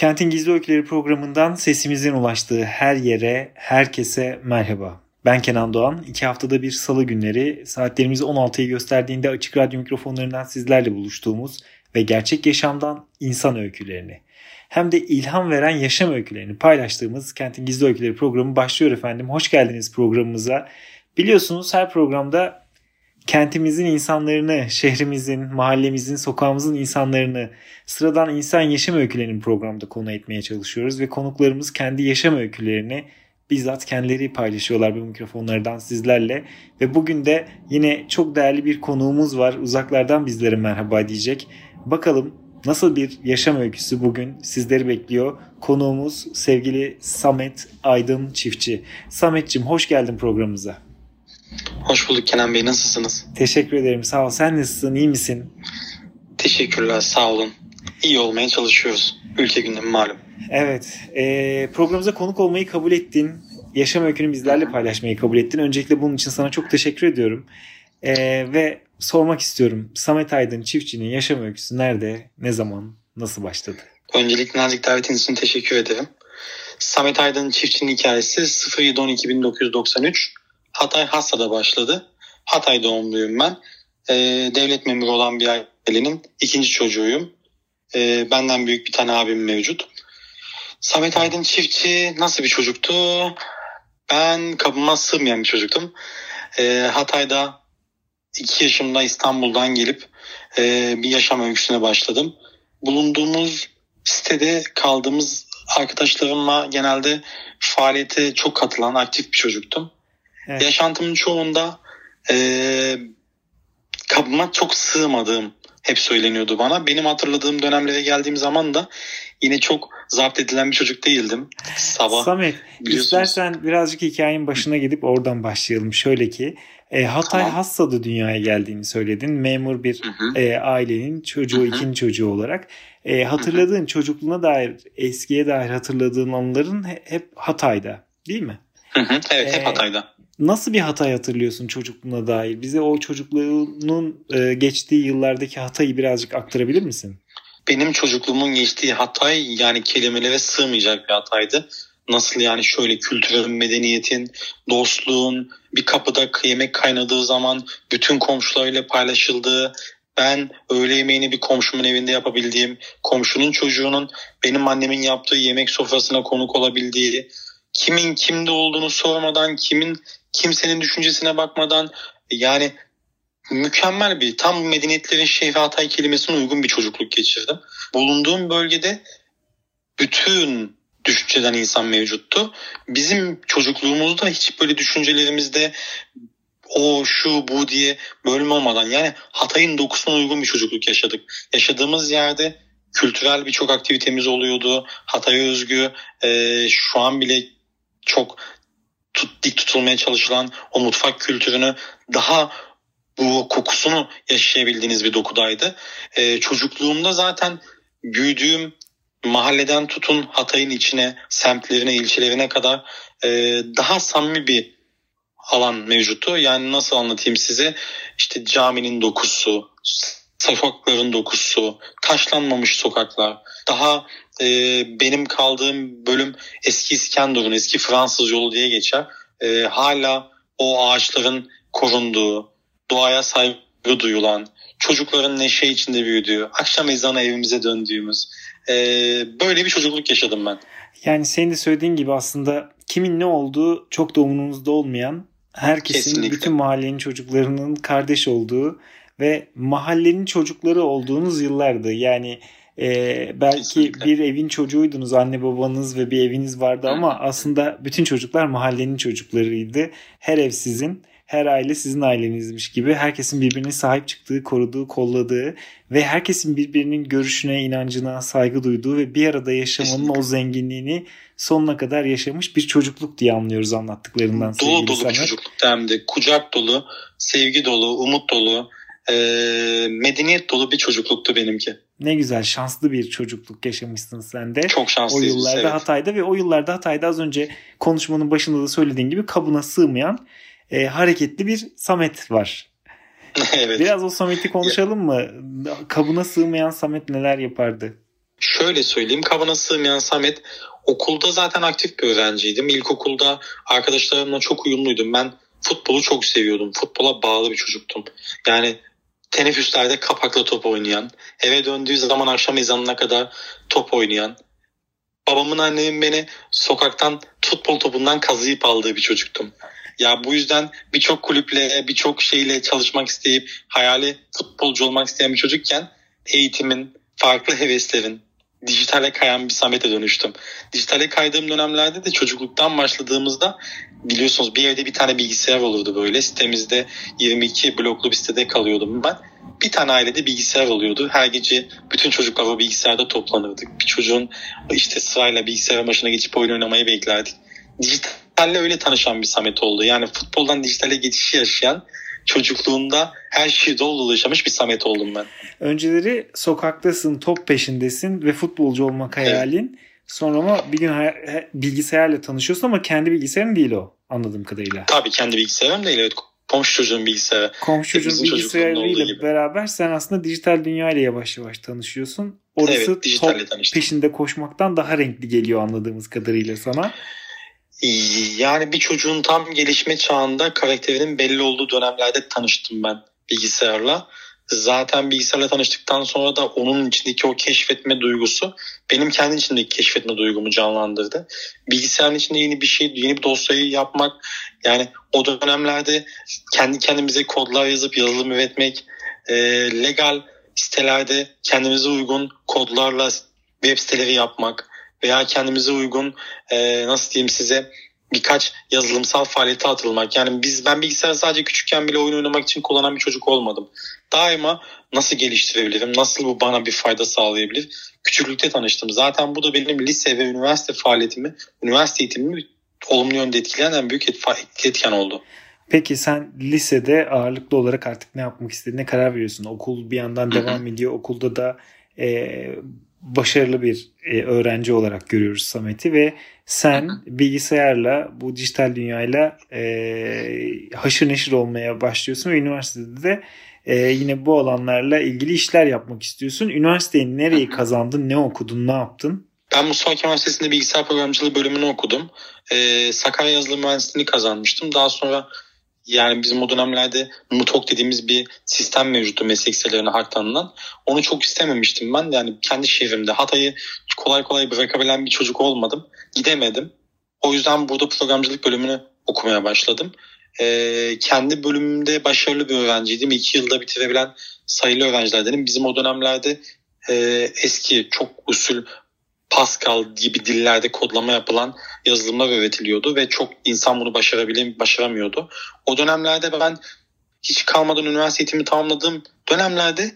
Kentin Gizli Öyküleri programından sesimizin ulaştığı her yere, herkese merhaba. Ben Kenan Doğan. İki haftada bir salı günleri saatlerimiz 16'yı gösterdiğinde açık radyo mikrofonlarından sizlerle buluştuğumuz ve gerçek yaşamdan insan öykülerini hem de ilham veren yaşam öykülerini paylaştığımız Kentin Gizli Öyküleri programı başlıyor efendim. Hoş geldiniz programımıza. Biliyorsunuz her programda kentimizin insanlarını, şehrimizin, mahallemizin, sokağımızın insanlarını, sıradan insan yaşam öykülerini programda konu etmeye çalışıyoruz ve konuklarımız kendi yaşam öykülerini bizzat kendileri paylaşıyorlar bu mikrofonlardan sizlerle ve bugün de yine çok değerli bir konuğumuz var. Uzaklardan bizlere merhaba diyecek. Bakalım nasıl bir yaşam öyküsü bugün sizleri bekliyor. Konuğumuz sevgili Samet Aydın Çiftçi. Samet'cim hoş geldin programımıza. Hoş bulduk Kenan Bey. Nasılsınız? Teşekkür ederim. Sağ ol. Sen nasılsın? İyi misin? Teşekkürler. Sağ olun. İyi olmaya çalışıyoruz. Ülke gündemi malum. Evet. E, programımıza konuk olmayı kabul ettin. Yaşam öykünü bizlerle paylaşmayı kabul ettin. Öncelikle bunun için sana çok teşekkür ediyorum. E, ve sormak istiyorum. Samet Aydın çiftçinin yaşam öyküsü nerede, ne zaman, nasıl başladı? Öncelikle nazik davetiniz için teşekkür ederim. Samet Aydın çiftçinin hikayesi 07-12-1993 Hatay Hassa'da başladı. Hatay doğumluyum ben. Ee, devlet memuru olan bir ailenin ikinci çocuğuyum. Ee, benden büyük bir tane abim mevcut. Samet Aydın çiftçi nasıl bir çocuktu? Ben kabıma sığmayan bir çocuktum. Ee, Hatay'da 2 yaşımda İstanbul'dan gelip e, bir yaşam öyküsüne başladım. Bulunduğumuz sitede kaldığımız arkadaşlarımla genelde faaliyete çok katılan aktif bir çocuktum. Evet. Yaşantımın çoğunda e, kabıma çok sığmadığım hep söyleniyordu bana. Benim hatırladığım dönemlere geldiğim zaman da yine çok zapt edilen bir çocuk değildim. Sabah Samet istersen birazcık hikayenin başına gidip oradan başlayalım. Şöyle ki e, Hatay tamam. Hassa'da dünyaya geldiğini söyledin. Memur bir hı hı. E, ailenin çocuğu, hı hı. ikinci çocuğu olarak. E, hatırladığın hı hı. çocukluğuna dair, eskiye dair hatırladığın anların hep Hatay'da değil mi? Hı hı. Evet hep e, Hatay'da. Nasıl bir Hatay hatırlıyorsun çocukluğuna dair? Bize o çocukluğunun e, geçtiği yıllardaki Hatay'ı birazcık aktarabilir misin? Benim çocukluğumun geçtiği Hatay yani kelimelere sığmayacak bir Hatay'dı. Nasıl yani şöyle kültürün, medeniyetin, dostluğun bir kapıda yemek kaynadığı zaman bütün komşularıyla paylaşıldığı, ben öğle yemeğini bir komşumun evinde yapabildiğim, komşunun çocuğunun benim annemin yaptığı yemek sofrasına konuk olabildiği, kimin kimde olduğunu sormadan, kimin kimsenin düşüncesine bakmadan yani mükemmel bir tam medeniyetlerin şehri Hatay kelimesine uygun bir çocukluk geçirdim. Bulunduğum bölgede bütün düşünceden insan mevcuttu. Bizim çocukluğumuzda hiç böyle düşüncelerimizde o şu bu diye bölme olmadan yani Hatay'ın dokusuna uygun bir çocukluk yaşadık. Yaşadığımız yerde kültürel birçok aktivitemiz oluyordu. Hatay'a özgü e, şu an bile çok tut, dik tutulmaya çalışılan o mutfak kültürünü daha bu kokusunu yaşayabildiğiniz bir dokudaydı. E, çocukluğumda zaten büyüdüğüm mahalleden tutun Hatay'ın içine, semtlerine, ilçelerine kadar e, daha samimi bir alan mevcuttu. Yani nasıl anlatayım size? İşte caminin dokusu, sokakların dokusu, taşlanmamış sokaklar. Daha e, benim kaldığım bölüm eski İskenderun, eski Fransız yolu diye geçer. E, hala o ağaçların korunduğu, doğaya saygı duyulan, çocukların neşe içinde büyüdüğü, akşam ezanı evimize döndüğümüz e, böyle bir çocukluk yaşadım ben. Yani senin de söylediğin gibi aslında kimin ne olduğu çok da umurumuzda olmayan, herkesin Kesinlikle. bütün mahallenin çocuklarının kardeş olduğu ve mahallenin çocukları olduğunuz yıllardı. Yani ee, belki Kesinlikle. bir evin çocuğuydunuz anne babanız ve bir eviniz vardı ama aslında bütün çocuklar mahallenin çocuklarıydı. Her ev sizin her aile sizin ailenizmiş gibi herkesin birbirine sahip çıktığı, koruduğu, kolladığı ve herkesin birbirinin görüşüne, inancına saygı duyduğu ve bir arada yaşamanın o zenginliğini sonuna kadar yaşamış bir çocukluk diye anlıyoruz anlattıklarından. Dolu dolu bir çocukluk hem de kucak dolu, sevgi dolu, umut dolu, e, medeniyet dolu bir çocukluktu benimki. Ne güzel şanslı bir çocukluk yaşamışsın sen de. Çok şanslıyız. O yıllarda evet. Hatay'da ve o yıllarda Hatay'da az önce konuşmanın başında da söylediğin gibi kabına sığmayan e, hareketli bir Samet var. evet. Biraz o Samet'i konuşalım mı? Kabına sığmayan Samet neler yapardı? Şöyle söyleyeyim kabına sığmayan Samet okulda zaten aktif bir öğrenciydim. İlkokulda arkadaşlarımla çok uyumluydum. Ben futbolu çok seviyordum. Futbola bağlı bir çocuktum. Yani teneffüslerde kapakla top oynayan, eve döndüğü zaman akşam ezanına kadar top oynayan, babamın annemin beni sokaktan futbol topundan kazıyıp aldığı bir çocuktum. Ya bu yüzden birçok kulüple, birçok şeyle çalışmak isteyip hayali futbolcu olmak isteyen bir çocukken eğitimin, farklı heveslerin, dijitale kayan bir Samet'e dönüştüm. Dijitale kaydığım dönemlerde de çocukluktan başladığımızda biliyorsunuz bir evde bir tane bilgisayar olurdu böyle. Sitemizde 22 bloklu bir sitede kalıyordum ben. Bir tane ailede bilgisayar oluyordu. Her gece bütün çocuklar o bilgisayarda toplanırdık. Bir çocuğun işte sırayla bilgisayar başına geçip oyun oynamayı beklerdik. Dijitalle öyle tanışan bir Samet oldu. Yani futboldan dijitale geçişi yaşayan çocukluğunda her şeyi dolu dolu yaşamış bir Samet oldum ben. Önceleri sokaktasın, top peşindesin ve futbolcu olmak hayalin. Evet. Sonra ama bir gün bilgisayarla tanışıyorsun ama kendi bilgisayarın değil o anladığım kadarıyla. Tabii kendi bilgisayarım değil evet. Komşu çocuğun bilgisayarı. Komşu çocuğun bilgisayarıyla beraber sen aslında dijital dünya ile yavaş yavaş tanışıyorsun. Orası evet, top tanıştım. peşinde koşmaktan daha renkli geliyor anladığımız kadarıyla sana. Yani bir çocuğun tam gelişme çağında karakterinin belli olduğu dönemlerde tanıştım ben bilgisayarla. Zaten bilgisayarla tanıştıktan sonra da onun içindeki o keşfetme duygusu benim kendi içindeki keşfetme duygumu canlandırdı. Bilgisayarın içinde yeni bir şey, yeni bir dosyayı yapmak yani o dönemlerde kendi kendimize kodlar yazıp yazılım üretmek, e, legal sitelerde kendimize uygun kodlarla web siteleri yapmak, veya kendimize uygun e, nasıl diyeyim size birkaç yazılımsal faaliyete atılmak. Yani biz ben bilgisayar sadece küçükken bile oyun oynamak için kullanan bir çocuk olmadım. Daima nasıl geliştirebilirim, nasıl bu bana bir fayda sağlayabilir? Küçüklükte tanıştım. Zaten bu da benim lise ve üniversite faaliyetimi, üniversite eğitimimi olumlu yönde etkileyen en büyük etken oldu. Peki sen lisede ağırlıklı olarak artık ne yapmak istediğine karar veriyorsun. Okul bir yandan devam ediyor. Okulda da e, başarılı bir e, öğrenci olarak görüyoruz Samet'i ve sen bilgisayarla bu dijital dünyayla e, haşır neşir olmaya başlıyorsun ve üniversitede de e, yine bu alanlarla ilgili işler yapmak istiyorsun. Üniversiteyi nereyi kazandın, ne okudun, ne yaptın? Ben Mustafa Kemal Üniversitesi'nde bilgisayar programcılığı bölümünü okudum. Ee, Sakarya Yazılım Mühendisliğini kazanmıştım. Daha sonra yani bizim o dönemlerde MUTOK dediğimiz bir sistem mevcuttu meslek liselerine tanınan. Onu çok istememiştim ben. Yani kendi şehrimde Hatay'ı kolay kolay bırakabilen bir çocuk olmadım. Gidemedim. O yüzden burada programcılık bölümünü okumaya başladım. Ee, kendi bölümümde başarılı bir öğrenciydim. İki yılda bitirebilen sayılı öğrencilerdenim. Bizim o dönemlerde e, eski çok usul Pascal gibi dillerde kodlama yapılan yazılımlar üretiliyordu ve çok insan bunu başarabilir, başaramıyordu. O dönemlerde ben hiç kalmadan üniversite eğitimi tamamladığım dönemlerde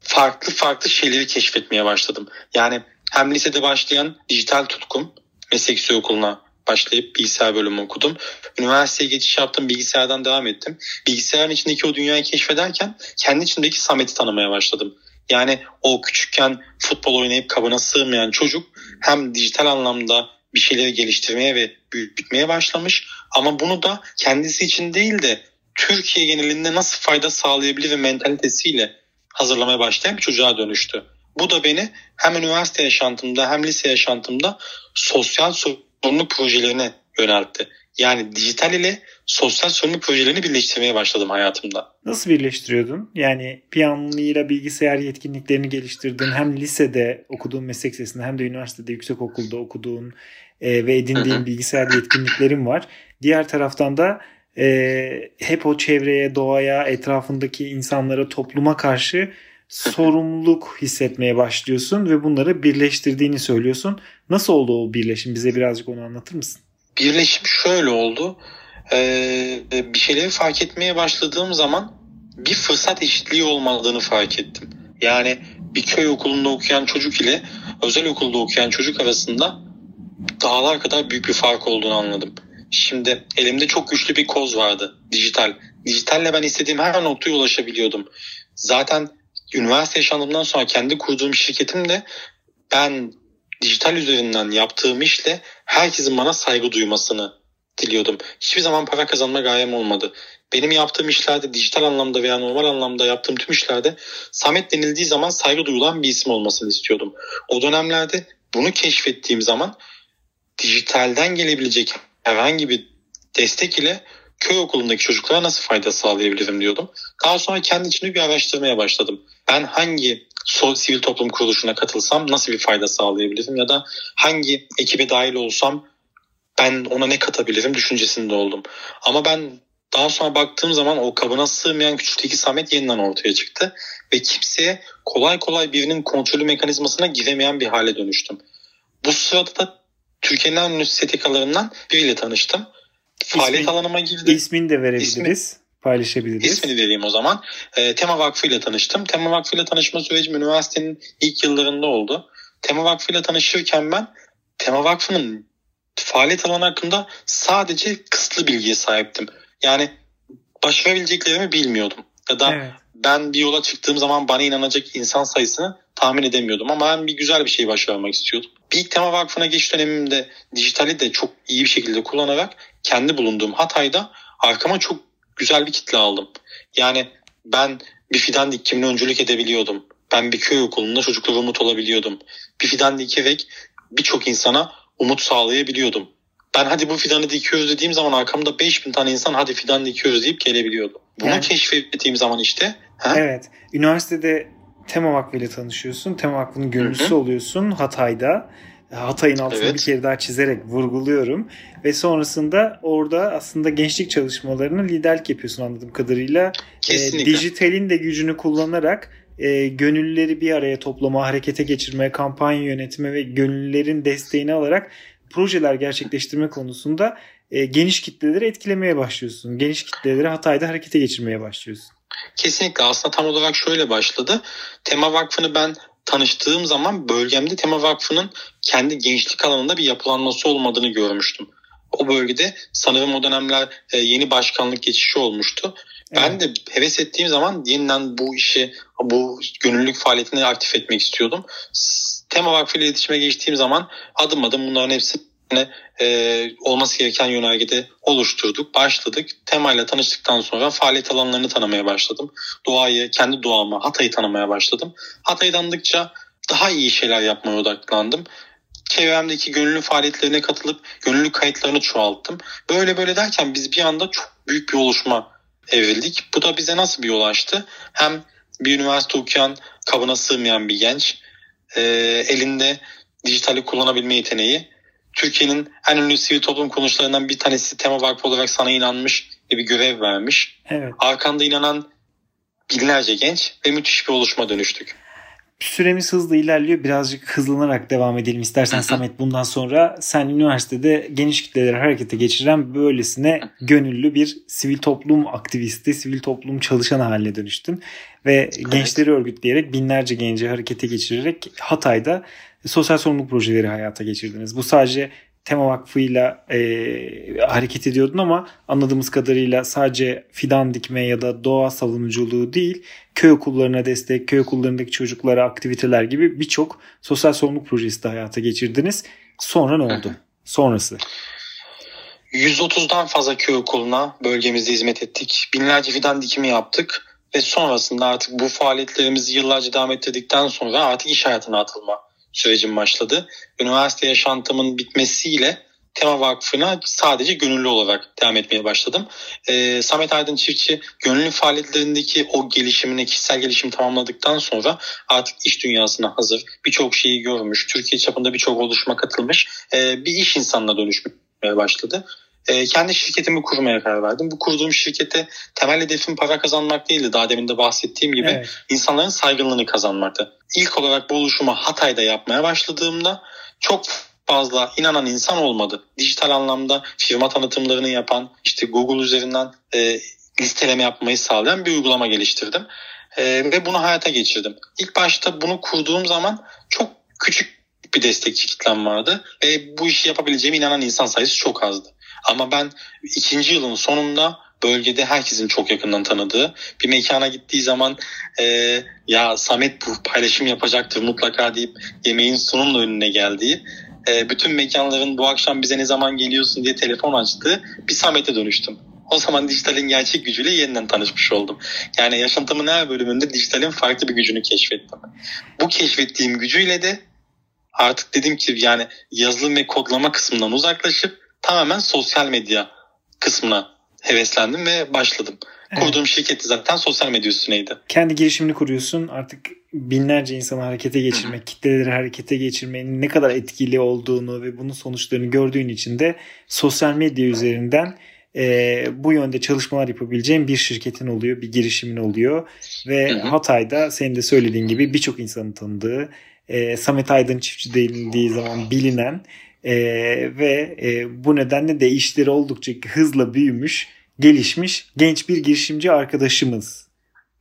farklı farklı şeyleri keşfetmeye başladım. Yani hem lisede başlayan dijital tutkum meslek okuluna başlayıp bilgisayar bölümü okudum. Üniversiteye geçiş yaptım, bilgisayardan devam ettim. Bilgisayarın içindeki o dünyayı keşfederken kendi içindeki Samet'i tanımaya başladım. Yani o küçükken futbol oynayıp kabına sığmayan çocuk hem dijital anlamda bir şeyleri geliştirmeye ve büyütmeye başlamış ama bunu da kendisi için değil de Türkiye genelinde nasıl fayda sağlayabilir mentalitesiyle hazırlamaya başlayan bir çocuğa dönüştü. Bu da beni hem üniversite yaşantımda hem lise yaşantımda sosyal sorumluluk projelerine yöneltti. Yani dijital ile sosyal sorumluluk projelerini birleştirmeye başladım hayatımda. Nasıl birleştiriyordun? Yani piyanonuyla bilgisayar yetkinliklerini geliştirdin. Hem lisede okuduğun meslek sesinde hem de üniversitede yüksek okulda okuduğun e, ve edindiğin bilgisayar yetkinliklerin var. Diğer taraftan da e, hep o çevreye, doğaya, etrafındaki insanlara, topluma karşı sorumluluk hissetmeye başlıyorsun ve bunları birleştirdiğini söylüyorsun. Nasıl oldu o birleşim? Bize birazcık onu anlatır mısın? Birleşim şöyle oldu. e, bir şeyleri fark etmeye başladığım zaman bir fırsat eşitliği olmadığını fark ettim. Yani bir köy okulunda okuyan çocuk ile özel okulda okuyan çocuk arasında dağlar kadar büyük bir fark olduğunu anladım. Şimdi elimde çok güçlü bir koz vardı dijital. Dijitalle ben istediğim her noktaya ulaşabiliyordum. Zaten üniversite yaşantımdan sonra kendi kurduğum şirketim de ben dijital üzerinden yaptığım işle herkesin bana saygı duymasını diliyordum. Hiçbir zaman para kazanma gayem olmadı. Benim yaptığım işlerde dijital anlamda veya normal anlamda yaptığım tüm işlerde Samet denildiği zaman saygı duyulan bir isim olmasını istiyordum. O dönemlerde bunu keşfettiğim zaman dijitalden gelebilecek herhangi bir destek ile köy okulundaki çocuklara nasıl fayda sağlayabilirim diyordum. Daha sonra kendi içinde bir araştırmaya başladım. Ben hangi sivil toplum kuruluşuna katılsam nasıl bir fayda sağlayabilirim ya da hangi ekibe dahil olsam ben ona ne katabilirim düşüncesinde oldum. Ama ben daha sonra baktığım zaman o kabına sığmayan küçükteki Samet yeniden ortaya çıktı ve kimseye kolay kolay birinin kontrolü mekanizmasına giremeyen bir hale dönüştüm. Bu sırada da Türkiye'nin en ünlü biriyle tanıştım. Faaliyet İsmi, alanıma girdi. İsmini de verebiliriz. İsmi, paylaşabiliriz. İsmini vereyim o zaman. E, Tema Vakfı ile tanıştım. Tema Vakfı ile tanışma sürecim üniversitenin ilk yıllarında oldu. Tema Vakfı ile tanışırken ben Tema Vakfı'nın faaliyet alanı hakkında sadece kısıtlı bilgiye sahiptim. Yani başarabileceklerimi bilmiyordum. Ya da evet. ben bir yola çıktığım zaman bana inanacak insan sayısını tahmin edemiyordum. Ama ben bir güzel bir şey başarmak istiyordum. Bir Tema Vakfı'na geçiş dönemimde dijitali de çok iyi bir şekilde kullanarak kendi bulunduğum Hatay'da arkama çok güzel bir kitle aldım. Yani ben bir fidan dikimine öncülük edebiliyordum. Ben bir köy okulunda çocuklara umut olabiliyordum. Bir fidan dikerek birçok insana umut sağlayabiliyordum. Ben hadi bu fidanı dikiyoruz dediğim zaman arkamda 5000 tane insan hadi fidan dikiyoruz deyip gelebiliyordu. Bunu yani, keşfettiğim zaman işte. Ha? Evet. Üniversitede Tema Vakfı ile tanışıyorsun. Tema Vakfı'nın gönüllüsü oluyorsun Hatay'da. Hatay'ın altını evet. bir kere daha çizerek vurguluyorum. Ve sonrasında orada aslında gençlik çalışmalarını liderlik yapıyorsun anladığım kadarıyla. Kesinlikle. E, dijitalin de gücünü kullanarak e, gönüllüleri bir araya toplama, harekete geçirme, kampanya yönetme ve gönüllülerin desteğini alarak projeler gerçekleştirme konusunda e, geniş kitleleri etkilemeye başlıyorsun. Geniş kitleleri Hatay'da harekete geçirmeye başlıyorsun. Kesinlikle aslında tam olarak şöyle başladı. Tema Vakfı'nı ben tanıştığım zaman bölgemde Tema Vakfı'nın kendi gençlik alanında bir yapılanması olmadığını görmüştüm. O bölgede sanırım o dönemler e, yeni başkanlık geçişi olmuştu. Evet. Ben de heves ettiğim zaman yeniden bu işi, bu gönüllülük faaliyetini aktif etmek istiyordum. Tema Vakfı ile iletişime geçtiğim zaman adım adım bunların hepsini e, olması gereken yönergede oluşturduk, başladık. Tema ile tanıştıktan sonra faaliyet alanlarını tanımaya başladım. Doğayı, kendi doğamı, Hatay'ı tanımaya başladım. Hatay'ı tanıdıkça daha iyi şeyler yapmaya odaklandım. Çevremdeki gönüllü faaliyetlerine katılıp gönüllü kayıtlarını çoğalttım. Böyle böyle derken biz bir anda çok büyük bir oluşma evrildik. Bu da bize nasıl bir yol açtı? Hem bir üniversite okuyan, kabına sığmayan bir genç, e, elinde dijitali kullanabilme yeteneği. Türkiye'nin en ünlü sivil toplum kuruluşlarından bir tanesi Tema Vakfı olarak sana inanmış ve bir görev vermiş. Evet. Arkanda inanan binlerce genç ve müthiş bir oluşma dönüştük. Süremiz hızlı ilerliyor. Birazcık hızlanarak devam edelim istersen Samet bundan sonra. Sen üniversitede geniş kitleleri harekete geçiren böylesine gönüllü bir sivil toplum aktivisti, sivil toplum çalışanı haline dönüştün. Ve evet. gençleri örgütleyerek binlerce genci harekete geçirerek Hatay'da sosyal sorumluluk projeleri hayata geçirdiniz. Bu sadece Tema Vakfı'yla e, hareket ediyordun ama anladığımız kadarıyla sadece fidan dikme ya da doğa savunuculuğu değil, köy okullarına destek, köy okullarındaki çocuklara aktiviteler gibi birçok sosyal sorumluluk projesi de hayata geçirdiniz. Sonra ne oldu? Sonrası. 130'dan fazla köy okuluna bölgemizde hizmet ettik. Binlerce fidan dikimi yaptık ve sonrasında artık bu faaliyetlerimizi yıllarca devam ettirdikten sonra artık iş hayatına atılma sürecim başladı. Üniversite yaşantımın bitmesiyle Tema Vakfı'na sadece gönüllü olarak devam etmeye başladım. Ee, Samet Aydın Çiftçi gönüllü faaliyetlerindeki o gelişimini, kişisel gelişimi tamamladıktan sonra artık iş dünyasına hazır, birçok şeyi görmüş, Türkiye çapında birçok oluşuma katılmış e, bir iş insanına dönüşmeye başladı. E, kendi şirketimi kurmaya karar verdim. Bu kurduğum şirkete temel hedefim para kazanmak değildi. Daha demin de bahsettiğim gibi evet. insanların saygınlığını kazanmaktı. İlk olarak bu oluşumu Hatay'da yapmaya başladığımda çok fazla inanan insan olmadı. Dijital anlamda firma tanıtımlarını yapan, işte Google üzerinden e, listeleme yapmayı sağlayan bir uygulama geliştirdim. E, ve bunu hayata geçirdim. İlk başta bunu kurduğum zaman çok küçük bir destekçi kitlem vardı. Ve bu işi yapabileceğime inanan insan sayısı çok azdı. Ama ben ikinci yılın sonunda bölgede herkesin çok yakından tanıdığı bir mekana gittiği zaman e, ya Samet bu paylaşım yapacaktır mutlaka deyip yemeğin sunumla önüne geldiği e, bütün mekanların bu akşam bize ne zaman geliyorsun diye telefon açtığı bir Samet'e dönüştüm. O zaman dijitalin gerçek gücüyle yeniden tanışmış oldum. Yani yaşantımın her bölümünde dijitalin farklı bir gücünü keşfettim. Bu keşfettiğim gücüyle de artık dedim ki yani yazılım ve kodlama kısmından uzaklaşıp tamamen sosyal medya kısmına heveslendim ve başladım. Evet. Kurduğum şirket zaten sosyal medya üstüneydi. Kendi girişimini kuruyorsun. Artık binlerce insanı harekete geçirmek, Hı-hı. kitleleri harekete geçirmenin ne kadar etkili olduğunu ve bunun sonuçlarını gördüğün için de sosyal medya üzerinden e, bu yönde çalışmalar yapabileceğin bir şirketin oluyor, bir girişimin oluyor. Ve Hı-hı. Hatay'da senin de söylediğin gibi birçok insanın tanıdığı, e, Samet Aydın çiftçi denildiği zaman bilinen e, ve e, bu nedenle de işleri oldukça hızla büyümüş, gelişmiş genç bir girişimci arkadaşımız.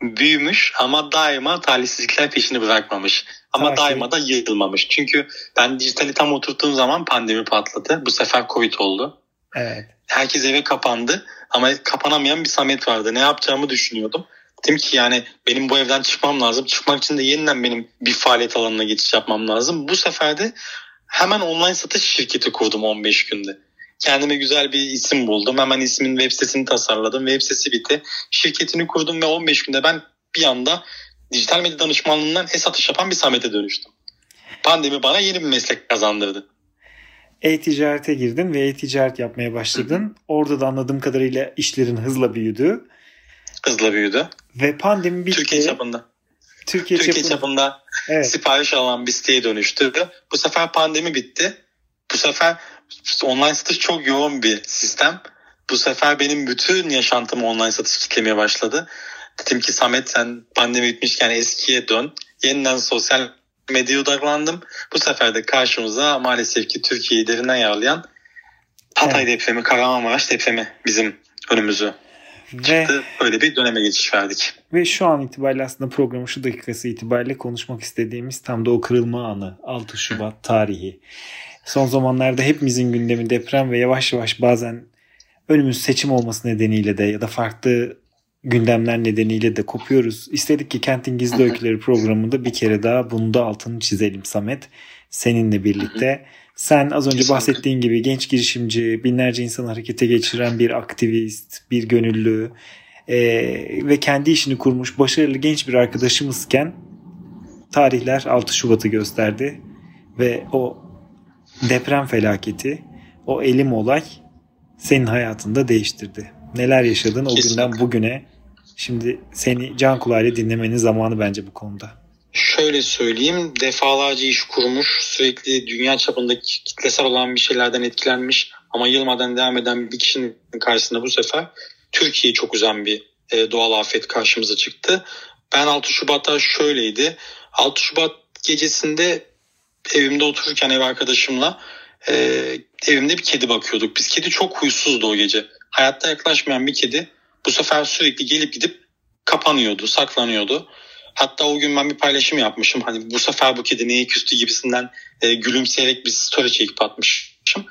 Büyümüş ama daima talihsizlikler peşini bırakmamış. Ama Her daima da yığılmamış. Çünkü ben dijitali tam oturttuğum zaman pandemi patladı. Bu sefer Covid oldu. Evet. Herkes eve kapandı ama kapanamayan bir Samet vardı. Ne yapacağımı düşünüyordum. Dedim ki yani benim bu evden çıkmam lazım. Çıkmak için de yeniden benim bir faaliyet alanına geçiş yapmam lazım. Bu sefer de hemen online satış şirketi kurdum 15 günde. Kendime güzel bir isim buldum. Hemen ismin web sitesini tasarladım. Web sitesi bitti. Şirketini kurdum ve 15 günde ben bir anda dijital medya danışmanlığından e-satış yapan bir Samet'e dönüştüm. Pandemi bana yeni bir meslek kazandırdı. E-ticarete girdin ve e-ticaret yapmaya başladın. Orada da anladığım kadarıyla işlerin hızla büyüdü. Hızla büyüdü. Ve pandemi bitti. Türkiye çapında. Türkiye, Türkiye çapında, çapında evet. sipariş alan bir siteye dönüştü. Bu sefer pandemi bitti. Bu sefer online satış çok yoğun bir sistem. Bu sefer benim bütün yaşantım online satış kitlemeye başladı. Dedim ki Samet sen pandemi bitmişken eskiye dön. Yeniden sosyal medyaya odaklandım. Bu sefer de karşımıza maalesef ki Türkiye'yi derinden yaralayan Hatay evet. depremi, Kahramanmaraş depremi bizim önümüzü ve, Öyle bir döneme geçiş verdik. Ve şu an itibariyle aslında programın şu dakikası itibariyle konuşmak istediğimiz tam da o kırılma anı 6 Şubat tarihi. Son zamanlarda hepimizin gündemi deprem ve yavaş yavaş bazen önümüz seçim olması nedeniyle de ya da farklı gündemler nedeniyle de kopuyoruz. İstedik ki Kentin Gizli Öyküleri programında bir kere daha bunu da altını çizelim Samet. Seninle birlikte. Sen az önce bahsettiğin gibi genç girişimci, binlerce insan harekete geçiren bir aktivist, bir gönüllü e, ve kendi işini kurmuş başarılı genç bir arkadaşımızken tarihler 6 Şubat'ı gösterdi ve o deprem felaketi, o elim olay senin hayatında değiştirdi. Neler yaşadın o günden bugüne? Şimdi seni can kulağıyla dinlemenin zamanı bence bu konuda. Şöyle söyleyeyim defalarca iş kurmuş sürekli dünya çapındaki kitlesel olan bir şeylerden etkilenmiş ama yılmadan devam eden bir kişinin karşısında bu sefer Türkiye çok uzayan bir e, doğal afet karşımıza çıktı. Ben 6 Şubat'ta şöyleydi. 6 Şubat gecesinde evimde otururken ev arkadaşımla e, evimde bir kedi bakıyorduk. Biz kedi çok huysuzdu o gece. Hayatta yaklaşmayan bir kedi bu sefer sürekli gelip gidip kapanıyordu, saklanıyordu. Hatta o gün ben bir paylaşım yapmışım. Hani bu sefer bu kedi neye küstü gibisinden e, gülümseyerek bir story çekip atmışım.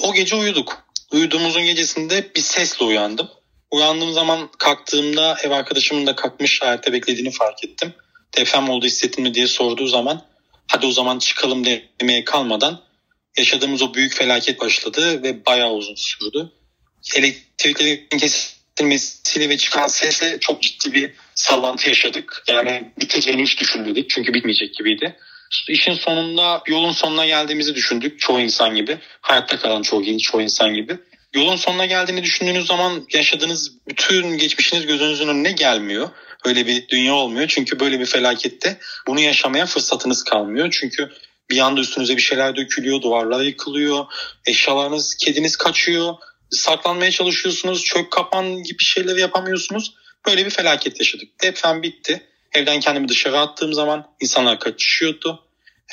O gece uyuduk. Uyuduğumuzun gecesinde bir sesle uyandım. Uyandığım zaman kalktığımda ev arkadaşımın da kalkmış ayakta beklediğini fark ettim. Deprem oldu hissettin mi diye sorduğu zaman hadi o zaman çıkalım demeye kalmadan yaşadığımız o büyük felaket başladı ve bayağı uzun sürdü. Elektriklerin kesilmesiyle ve çıkan sesle çok ciddi bir sallantı yaşadık. Yani biteceğini hiç düşünmedik çünkü bitmeyecek gibiydi. İşin sonunda yolun sonuna geldiğimizi düşündük çoğu insan gibi. Hayatta kalan çoğu, çoğu insan gibi. Yolun sonuna geldiğini düşündüğünüz zaman yaşadığınız bütün geçmişiniz gözünüzün önüne gelmiyor. Öyle bir dünya olmuyor. Çünkü böyle bir felakette bunu yaşamaya fırsatınız kalmıyor. Çünkü bir anda üstünüze bir şeyler dökülüyor, duvarlar yıkılıyor, eşyalarınız, kediniz kaçıyor, saklanmaya çalışıyorsunuz, çök kapan gibi şeyleri yapamıyorsunuz. Böyle bir felaket yaşadık. Deprem bitti. Evden kendimi dışarı attığım zaman insanlar kaçışıyordu.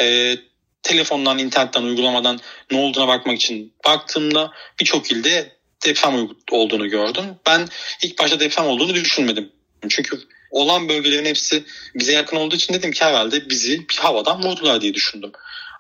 Ee, telefondan, internetten, uygulamadan ne olduğuna bakmak için baktığımda birçok ilde deprem olduğunu gördüm. Ben ilk başta deprem olduğunu düşünmedim. Çünkü olan bölgelerin hepsi bize yakın olduğu için dedim ki herhalde bizi bir havadan vurdular diye düşündüm.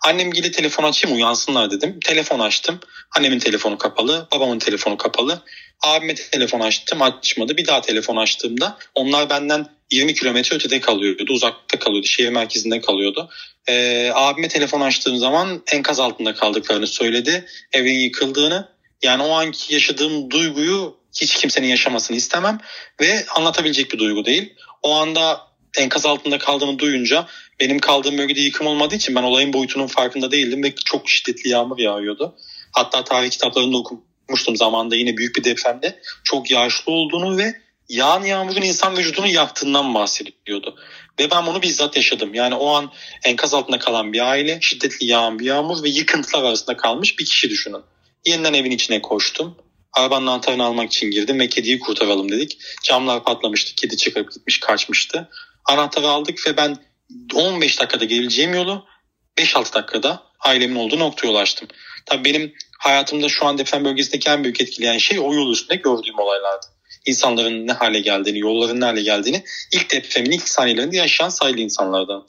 Annem gibi telefon açayım uyansınlar dedim. Telefon açtım. Annemin telefonu kapalı, babamın telefonu kapalı. Abime telefon açtım açmadı. Bir daha telefon açtığımda onlar benden 20 kilometre ötede kalıyordu. Uzakta kalıyordu. Şehir merkezinde kalıyordu. Ee, abime telefon açtığım zaman enkaz altında kaldıklarını söyledi. Evin yıkıldığını. Yani o anki yaşadığım duyguyu hiç kimsenin yaşamasını istemem. Ve anlatabilecek bir duygu değil. O anda enkaz altında kaldığını duyunca benim kaldığım bölgede yıkım olmadığı için ben olayın boyutunun farkında değildim ve çok şiddetli yağmur yağıyordu. Hatta tarih kitaplarında okumuştum zamanda yine büyük bir depremde çok yağışlı olduğunu ve yağan yağmurun insan vücudunu yaktığından bahsediyordu. Ve ben bunu bizzat yaşadım. Yani o an enkaz altında kalan bir aile, şiddetli yağan bir yağmur ve yıkıntılar arasında kalmış bir kişi düşünün. Yeniden evin içine koştum. Arabanın anahtarını almak için girdim ve kediyi kurtaralım dedik. Camlar patlamıştı, kedi çıkıp gitmiş, kaçmıştı. Anahtarı aldık ve ben 15 dakikada geleceğim yolu 5-6 dakikada ailemin olduğu noktaya ulaştım. Tabii benim hayatımda şu an deprem bölgesindeki en büyük etkileyen şey o yol üstünde gördüğüm olaylardı. İnsanların ne hale geldiğini, yolların ne hale geldiğini ilk depremin ilk saniyelerinde yaşayan sayılı insanlardan.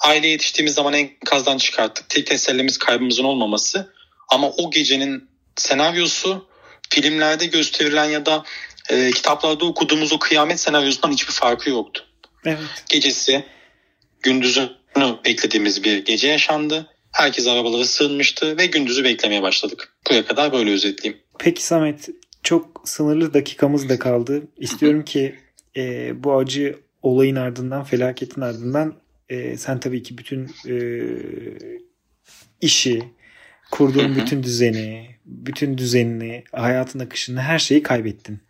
Aile yetiştiğimiz zaman enkazdan çıkarttık. Tek tesellimiz kaybımızın olmaması. Ama o gecenin senaryosu filmlerde gösterilen ya da e, kitaplarda okuduğumuz o kıyamet senaryosundan hiçbir farkı yoktu. Evet. Gecesi gündüzünü beklediğimiz bir gece yaşandı. Herkes arabalara sığınmıştı ve gündüzü beklemeye başladık. Buraya kadar böyle özetleyeyim. Peki Samet çok sınırlı dakikamız da kaldı. İstiyorum ki e, bu acı olayın ardından, felaketin ardından e, sen tabii ki bütün e, işi, kurduğun bütün düzeni, bütün düzenini, hayatın akışını, her şeyi kaybettin.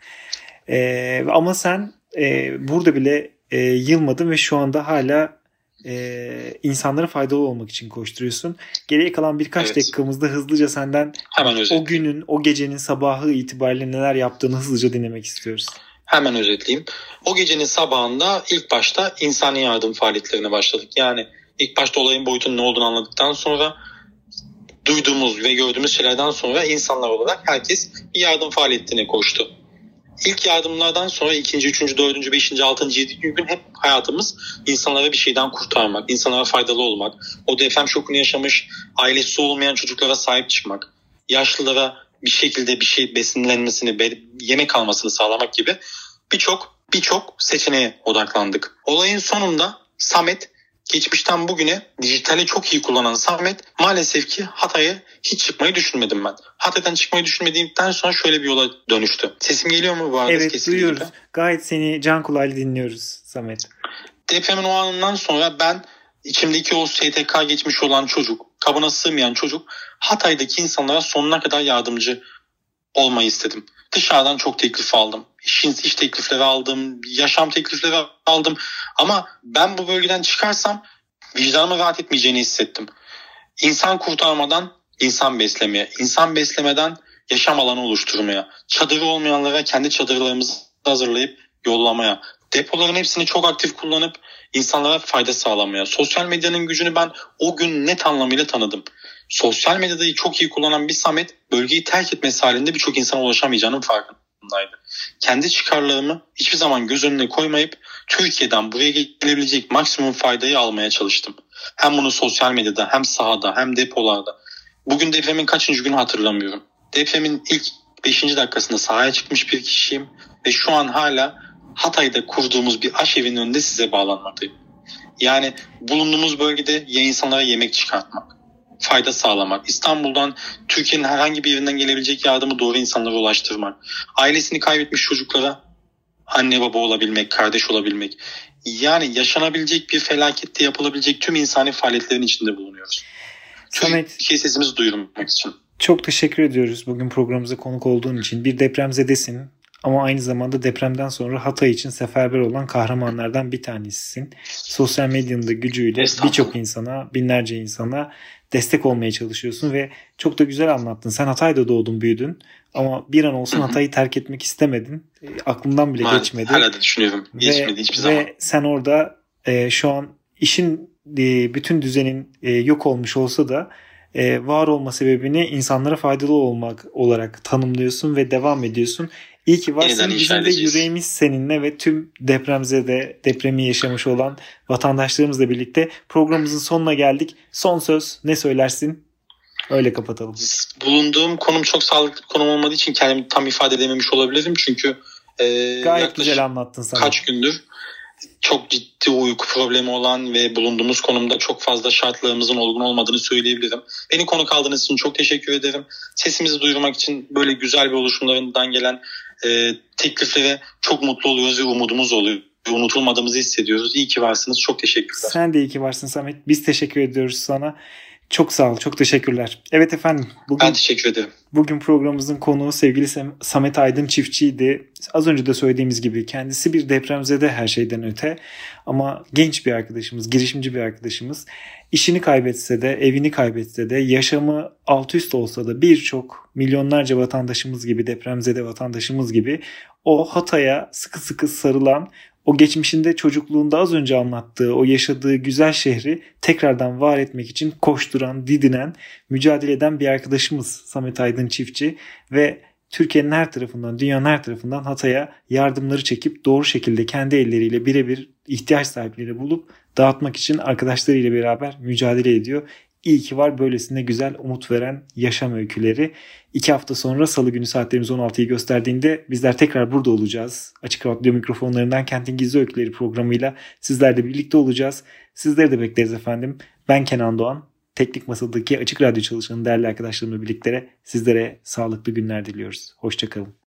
E, ama sen e, burada bile e, yılmadın ve şu anda hala e, insanlara faydalı olmak için koşturuyorsun. Geriye kalan birkaç evet. dakikamızda hızlıca senden Hemen o günün, o gecenin sabahı itibariyle neler yaptığını hızlıca dinlemek istiyoruz. Hemen özetleyeyim. O gecenin sabahında ilk başta insani yardım faaliyetlerine başladık. Yani ilk başta olayın boyutunun ne olduğunu anladıktan sonra duyduğumuz ve gördüğümüz şeylerden sonra insanlar olarak herkes bir yardım faaliyetine koştu. İlk yardımlardan sonra ikinci, üçüncü, dördüncü, beşinci, altıncı, yedinci gün hep hayatımız insanlara bir şeyden kurtarmak, insanlara faydalı olmak, o deprem şokunu yaşamış, ailesi olmayan çocuklara sahip çıkmak, yaşlılara bir şekilde bir şey besinlenmesini, yemek almasını sağlamak gibi birçok birçok seçeneğe odaklandık. Olayın sonunda Samet geçmişten bugüne dijitali çok iyi kullanan Samet maalesef ki Hatay'ı hiç çıkmayı düşünmedim ben. Hatay'dan çıkmayı düşünmediğimden sonra şöyle bir yola dönüştü. Sesim geliyor mu bu arada? Evet duyuyoruz. Gibi? Gayet seni can kulağıyla dinliyoruz Samet. Depremin o anından sonra ben içimdeki o STK geçmiş olan çocuk, kabına sığmayan çocuk Hatay'daki insanlara sonuna kadar yardımcı olmayı istedim. Dışarıdan çok teklif aldım. İş, iş teklifleri aldım, yaşam teklifleri aldım. Ama ben bu bölgeden çıkarsam vicdanımı rahat etmeyeceğini hissettim. İnsan kurtarmadan insan beslemeye, insan beslemeden yaşam alanı oluşturmaya, çadırı olmayanlara kendi çadırlarımızı hazırlayıp yollamaya, depoların hepsini çok aktif kullanıp insanlara fayda sağlamaya. Sosyal medyanın gücünü ben o gün net anlamıyla tanıdım. Sosyal medyayı çok iyi kullanan bir Samet bölgeyi terk etmesi halinde birçok insana ulaşamayacağının farkındaydı. Kendi çıkarlarımı hiçbir zaman göz önüne koymayıp Türkiye'den buraya gelebilecek maksimum faydayı almaya çalıştım. Hem bunu sosyal medyada hem sahada hem depolarda. Bugün depremin kaçıncı günü hatırlamıyorum. Depremin ilk 5. dakikasında sahaya çıkmış bir kişiyim ve şu an hala Hatay'da kurduğumuz bir aşevinin önünde size bağlanmaktayım. Yani bulunduğumuz bölgede ya insanlara yemek çıkartmak, fayda sağlamak, İstanbul'dan Türkiye'nin herhangi bir yerinden gelebilecek yardımı doğru insanlara ulaştırmak, ailesini kaybetmiş çocuklara anne baba olabilmek, kardeş olabilmek. Yani yaşanabilecek bir felakette yapılabilecek tüm insani faaliyetlerin içinde bulunuyoruz. Samet, Türkiye sesimizi duyurmak için. Çok teşekkür ediyoruz bugün programımıza konuk olduğun için. Bir depremzedesin ama aynı zamanda depremden sonra Hatay için seferber olan kahramanlardan bir tanesisin. Sosyal medyanın da gücüyle birçok insana, binlerce insana destek olmaya çalışıyorsun ve çok da güzel anlattın. Sen Hatay'da doğdun, büyüdün ama bir an olsun Hatay'ı terk etmek istemedin. E, aklından bile Maalesef, geçmedi. Hala da düşünüyorum. Geçmedi ve, hiçbir zaman. Ve sen orada e, şu an işin e, bütün düzenin e, yok olmuş olsa da e, var olma sebebini insanlara faydalı olmak olarak tanımlıyorsun ve devam ediyorsun. İyi ki varsın. Bizim de yüreğimiz seninle ve tüm depremzede depremi yaşamış olan vatandaşlarımızla birlikte programımızın sonuna geldik. Son söz ne söylersin? Öyle kapatalım. Bulunduğum konum çok sağlıklı bir konum olmadığı için kendimi tam ifade edememiş olabilirim. Çünkü e, Gayet güzel anlattın sana. Kaç gündür çok ciddi uyku problemi olan ve bulunduğumuz konumda çok fazla şartlarımızın olgun olmadığını söyleyebilirim. Beni konu kaldığınız için çok teşekkür ederim. Sesimizi duyurmak için böyle güzel bir oluşumlarından gelen e, tekliflere çok mutlu oluyoruz ve umudumuz oluyor. Unutulmadığımızı hissediyoruz. İyi ki varsınız. Çok teşekkürler. Sen de iyi ki varsın Samet. Biz teşekkür ediyoruz sana. Çok sağ ol. Çok teşekkürler. Evet efendim. Bugün, ben teşekkür ederim. Bugün programımızın konuğu sevgili Samet Aydın çiftçiydi. Az önce de söylediğimiz gibi kendisi bir depremzede her şeyden öte. Ama genç bir arkadaşımız, girişimci bir arkadaşımız. İşini kaybetse de, evini kaybetse de, yaşamı alt üst olsa da birçok milyonlarca vatandaşımız gibi, depremzede vatandaşımız gibi o Hatay'a sıkı sıkı sarılan o geçmişinde çocukluğunda az önce anlattığı o yaşadığı güzel şehri tekrardan var etmek için koşturan, didinen, mücadele eden bir arkadaşımız Samet Aydın Çiftçi ve Türkiye'nin her tarafından, dünyanın her tarafından Hatay'a yardımları çekip doğru şekilde kendi elleriyle birebir ihtiyaç sahipleri bulup dağıtmak için arkadaşlarıyla beraber mücadele ediyor. İyi ki var böylesine güzel umut veren yaşam öyküleri. İki hafta sonra salı günü saatlerimiz 16'yı gösterdiğinde bizler tekrar burada olacağız. Açık Radyo mikrofonlarından Kentin Gizli Öyküleri programıyla sizlerle birlikte olacağız. Sizleri de bekleriz efendim. Ben Kenan Doğan. Teknik Masadaki Açık Radyo çalışanı değerli arkadaşlarımla birlikte sizlere sağlıklı günler diliyoruz. Hoşçakalın.